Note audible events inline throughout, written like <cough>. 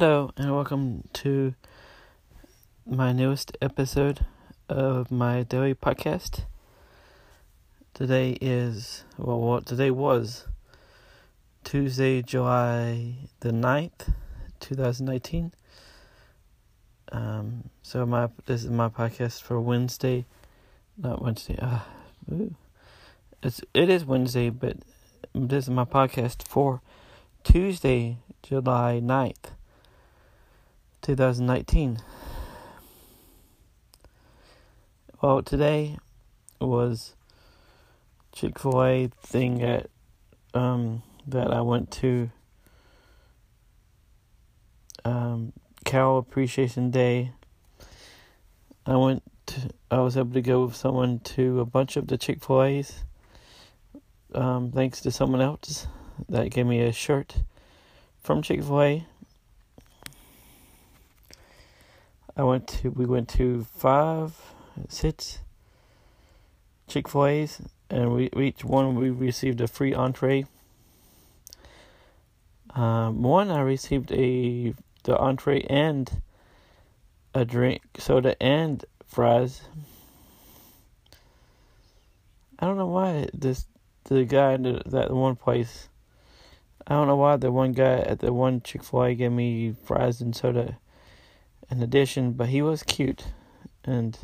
Hello, and welcome to my newest episode of my daily podcast. Today is, well, what today was Tuesday, July the 9th, 2019. Um, so my this is my podcast for Wednesday, not Wednesday. Uh, ooh. it's it is Wednesday, but this is my podcast for Tuesday, July 9th. 2019. Well, today was Chick Fil A thing at um, that I went to. Um, Cow Appreciation Day. I went. To, I was able to go with someone to a bunch of the Chick Fil A's. Um, thanks to someone else that gave me a shirt from Chick Fil A I went to we went to five, six Chick Fil A's, and we each one we received a free entree. Um, one I received a the entree and a drink, soda and fries. I don't know why this the guy at that one place. I don't know why the one guy at the one Chick Fil A gave me fries and soda in addition, but he was cute and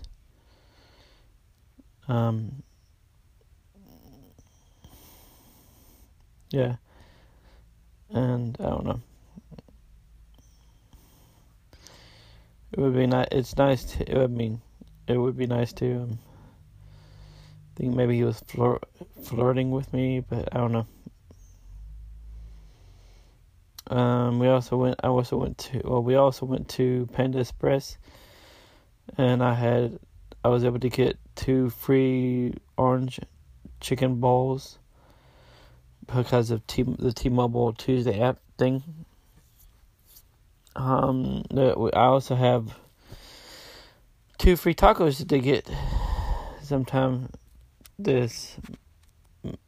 um yeah. And I don't know. It would be nice it's nice to I mean it would be nice to um, think maybe he was flir- flirting with me but I don't know um, we also went. I also went to. Well, we also went to Panda Express, and I had. I was able to get two free orange chicken bowls because of T the T-Mobile Tuesday app thing. Um, I also have two free tacos to get sometime this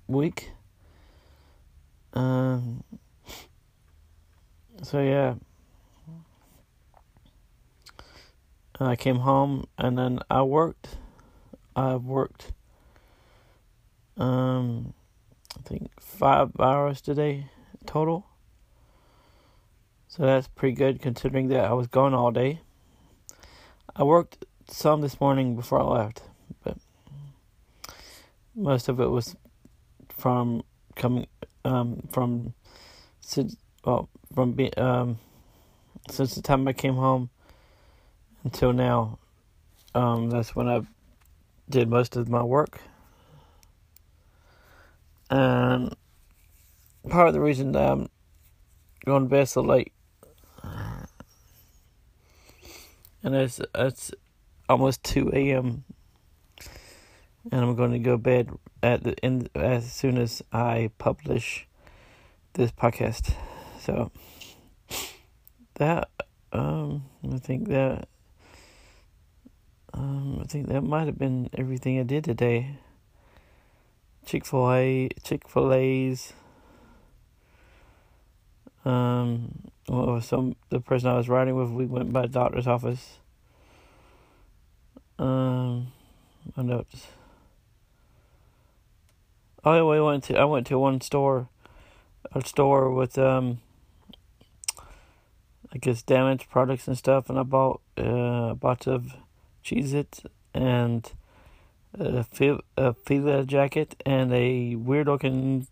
week. Um so yeah, I came home and then I worked. I worked. Um, I think five hours today total. So that's pretty good considering that I was gone all day. I worked some this morning before I left, but most of it was from coming um, from well from be, um, since the time I came home until now. Um, that's when I did most of my work. And part of the reason that I'm going to bed so late, and it's it's almost two a.m. and I'm going to go to bed at the end as soon as I publish this podcast. So that um, I think that um, I think that might have been everything I did today. Chick Fil A, Chick Fil A's. Um, well, some the person I was riding with, we went by the doctor's office. Um, I notes. Oh, we went to I went to one store, a store with um I guess damaged products and stuff, and I bought uh, a bunch of Cheez It and a, fil- a Fila jacket and a weird looking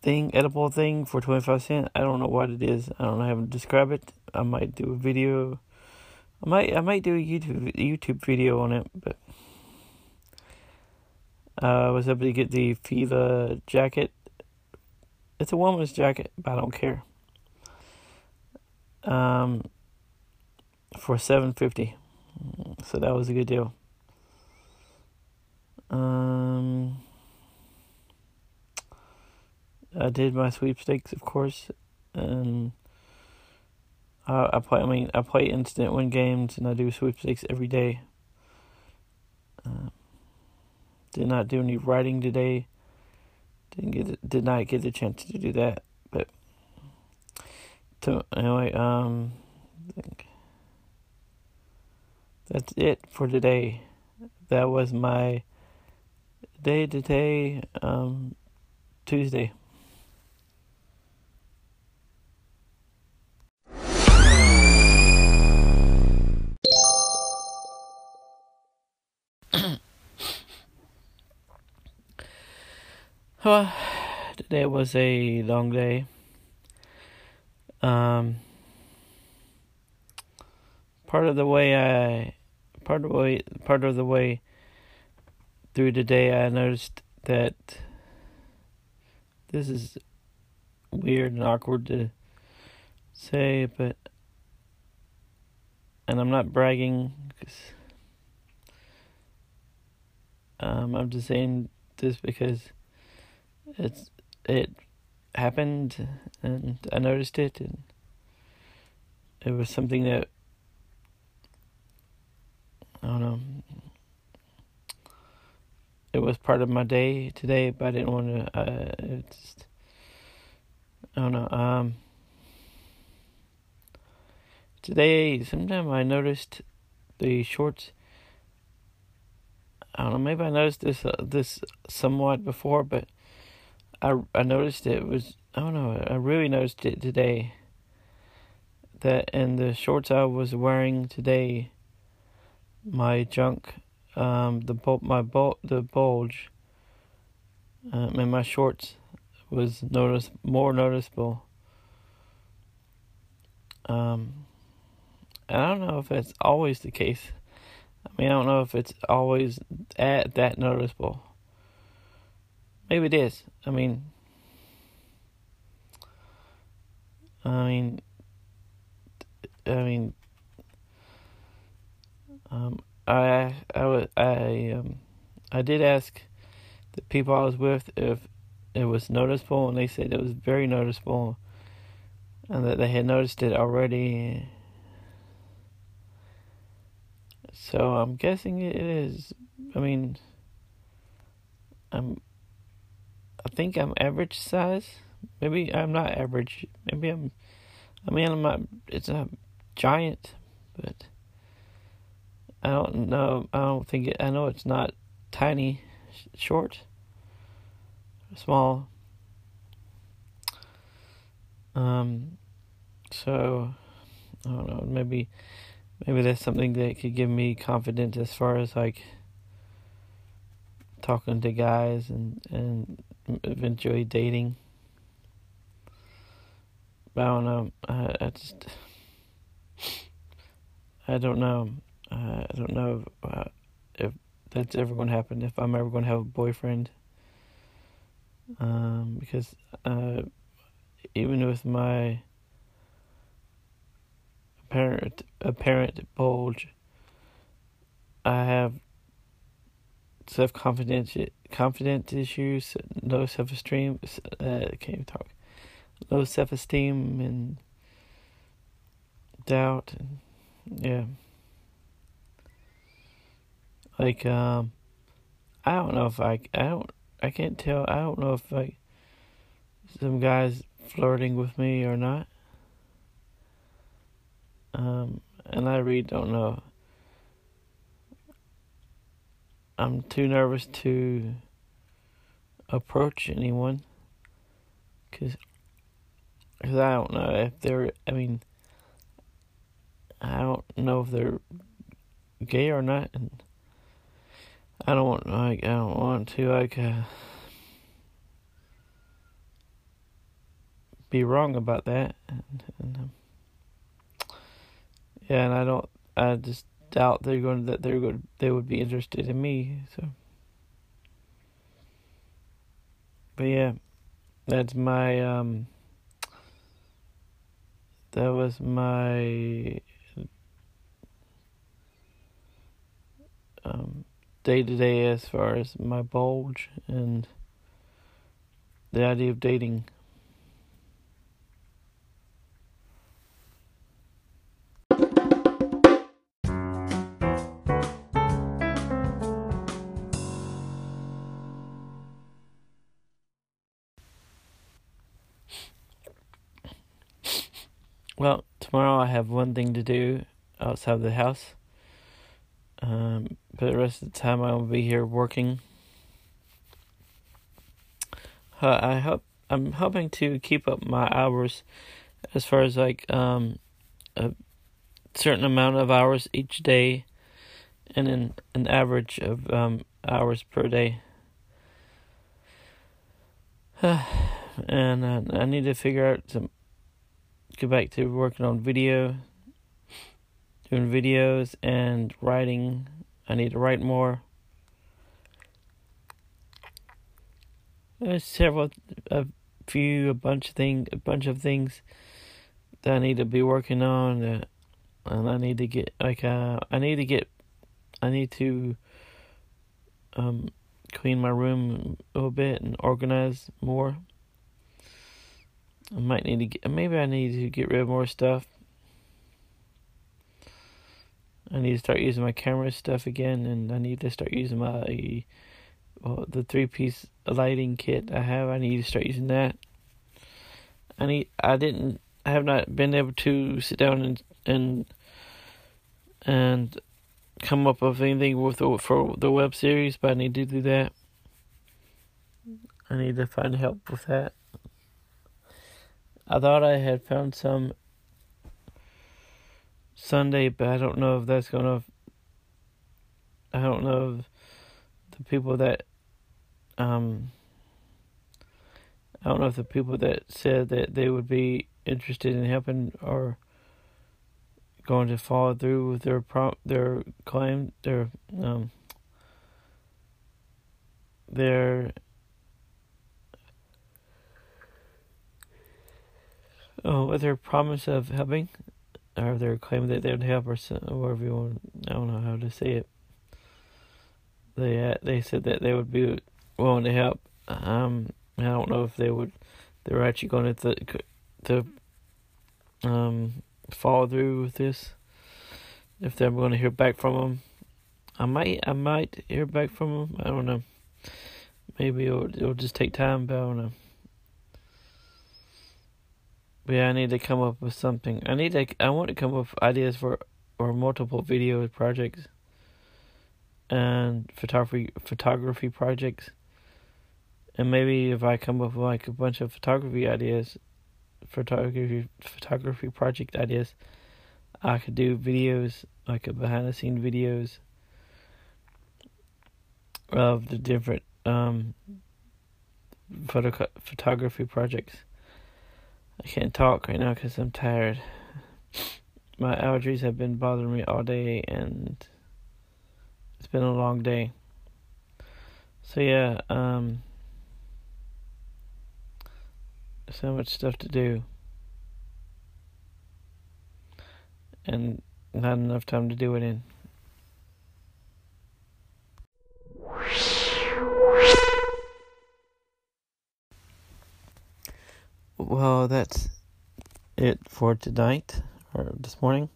thing, edible thing for 25 cents. I don't know what it is. I don't know how to describe it. I might do a video. I might I might do a YouTube YouTube video on it, but uh, I was able to get the Fila jacket. It's a woman's jacket, but I don't care um, for seven fifty. So that was a good deal. Um, I did my sweepstakes, of course, and I, I play. I mean, I play instant win games, and I do sweepstakes every day. Uh, did not do any writing today. Didn't get did not get the chance to do that, So anyway, um, I think that's it for today. That was my day to day, um, Tuesday. <coughs> Well, today was a long day. Um, part of the way I, part of the way, part of the way through the day, I noticed that this is weird and awkward to say, but, and I'm not bragging, because, um, I'm just saying this because it's it happened and I noticed it and it was something that I don't know it was part of my day today but I didn't want to uh, I don't know um today sometime I noticed the shorts I don't know maybe I noticed this uh, this somewhat before but I I noticed it was I don't know I really noticed it today. That in the shorts I was wearing today, my junk, um, the my bul- the bulge, um, in my shorts was notice more noticeable. Um, I don't know if that's always the case. I mean, I don't know if it's always at that noticeable. Maybe it is. I mean, I mean, I mean, um, I I I um, I did ask the people I was with if it was noticeable, and they said it was very noticeable, and that they had noticed it already. So I'm guessing it is. I mean, I'm I think I'm average size. Maybe I'm not average. Maybe I'm. I mean, I'm not. It's a giant, but I don't know. I don't think it. I know it's not tiny, short, small. Um. So, I don't know. Maybe, maybe that's something that could give me confidence as far as like talking to guys and and eventually dating. I don't know. I, I just I don't know. I don't know if, uh, if that's ever going to happen. If I'm ever going to have a boyfriend. Um, because uh, even with my apparent apparent bulge, I have self confidence confidence issues, low self esteem. Uh, can't even talk. Low self esteem and doubt, and yeah. Like um, I don't know if I I don't I can't tell. I don't know if like some guys flirting with me or not. Um, and I really don't know. I'm too nervous to approach anyone because cause I don't know if they're, I mean, I don't know if they're gay or not, and I don't want, like, I don't want to, like, uh, be wrong about that, and, and um, yeah, and I don't, I just doubt they're going that they're going they would be interested in me. So, but yeah, that's my um. That was my um day to day as far as my bulge and the idea of dating. Well, tomorrow I have one thing to do outside the house. Um, but the rest of the time I will be here working. Uh, I hope I'm hoping to keep up my hours as far as like um a certain amount of hours each day and an an average of um hours per day. <sighs> and uh, I need to figure out some get back to working on video doing videos and writing. I need to write more. There's several, a few, a bunch of things, a bunch of things that I need to be working on, uh, and I need to get like uh, I need to get, I need to, um, clean my room a little bit and organize more. I might need to get, maybe I need to get rid of more stuff. I need to start using my camera stuff again, and I need to start using my well, the three piece lighting kit I have. I need to start using that. I need. I didn't. I have not been able to sit down and and and come up with anything with for the web series, but I need to do that. I need to find help with that. I thought I had found some Sunday, but I don't know if that's gonna. I don't know if the people that, um, I don't know if the people that said that they would be interested in helping are going to follow through with their prompt, their claim, their um, their oh, with their promise of helping or their claim that they would help, or whatever you want. I don't know how to say it. They uh, they said that they would be willing to help. Um, I don't know if they would. They were actually going to to um follow through with this. If they're going to hear back from them, I might I might hear back from them. I don't know. Maybe it'll, it'll just take time, but I don't know. Yeah, I need to come up with something. I need to. I want to come up with ideas for or multiple video projects and photography photography projects. And maybe if I come up with like a bunch of photography ideas, photography photography project ideas, I could do videos like a behind the scene videos of the different um photo photography projects. I can't talk right now because I'm tired. My allergies have been bothering me all day, and it's been a long day. So yeah, um, so much stuff to do, and not enough time to do it in. Well, that's it for tonight or this morning.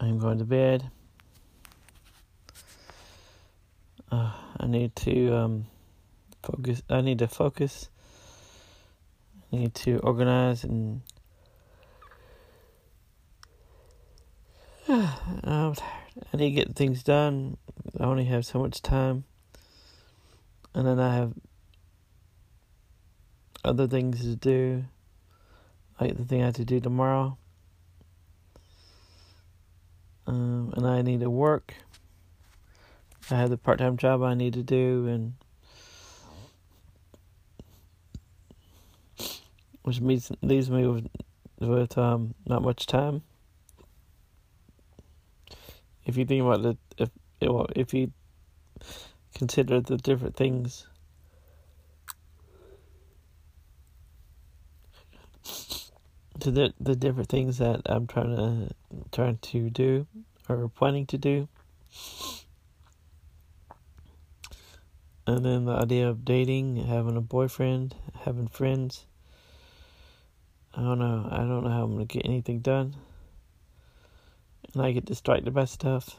I'm going to bed. Uh, I need to um, focus. I need to focus. I need to organize and. <sighs> I'm tired. I need to get things done. I only have so much time. And then I have other things to do, like the thing I have to do tomorrow. Um, and I need to work. I have the part time job I need to do, and which means leaves me with with um, not much time. If you think about it, if if you consider the different things to the the different things that I'm trying to trying to do or planning to do. And then the idea of dating, having a boyfriend, having friends. I don't know. I don't know how I'm gonna get anything done. And I get distracted by stuff.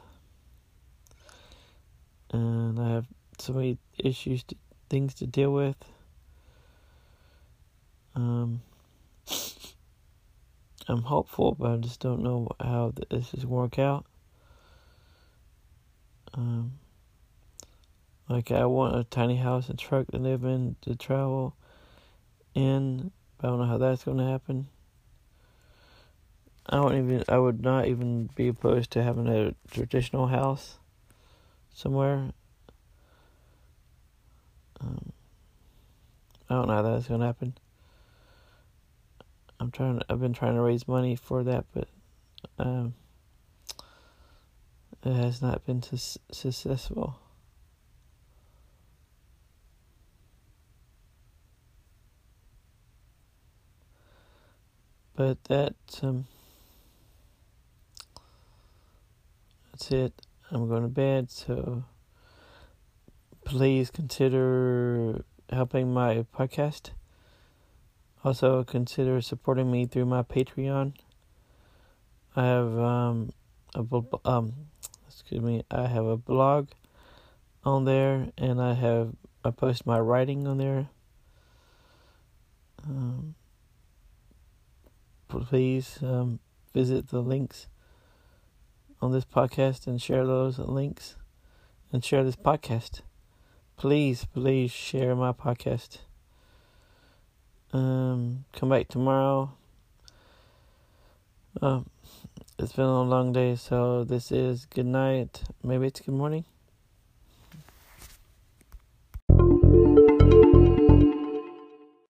And I have so many issues, to, things to deal with. Um, I'm hopeful, but I just don't know how this is work out. Um, like I want a tiny house and truck to live in to travel in. But I don't know how that's going to happen. I don't even. I would not even be opposed to having a traditional house somewhere. Um, I don't know how that's going to happen. I'm trying. I've been trying to raise money for that, but um, it has not been su- successful. But that um, that's it. I'm going to bed, so please consider helping my podcast. Also, consider supporting me through my Patreon. I have um, a um, excuse me. I have a blog on there, and I have I post my writing on there. Um, please um, visit the links on this podcast and share those links and share this podcast. Please, please share my podcast. Um, come back tomorrow. Um, it's been a long day, so this is good night. Maybe it's good morning.